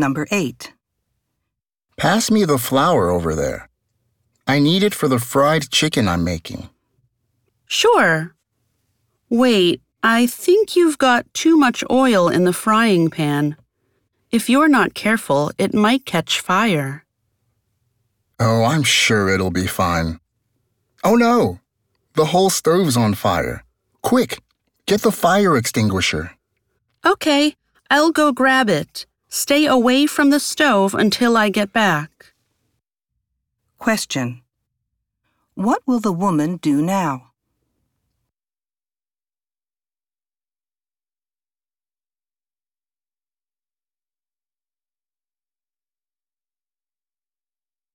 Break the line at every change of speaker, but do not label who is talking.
Number 8.
Pass me the flour over there. I need it for the fried chicken I'm making.
Sure. Wait, I think you've got too much oil in the frying pan. If you're not careful, it might catch fire.
Oh, I'm sure it'll be fine. Oh no! The whole stove's on fire. Quick, get the fire extinguisher.
Okay, I'll go grab it. Stay away from the stove until I get back.
Question. What will the woman do now?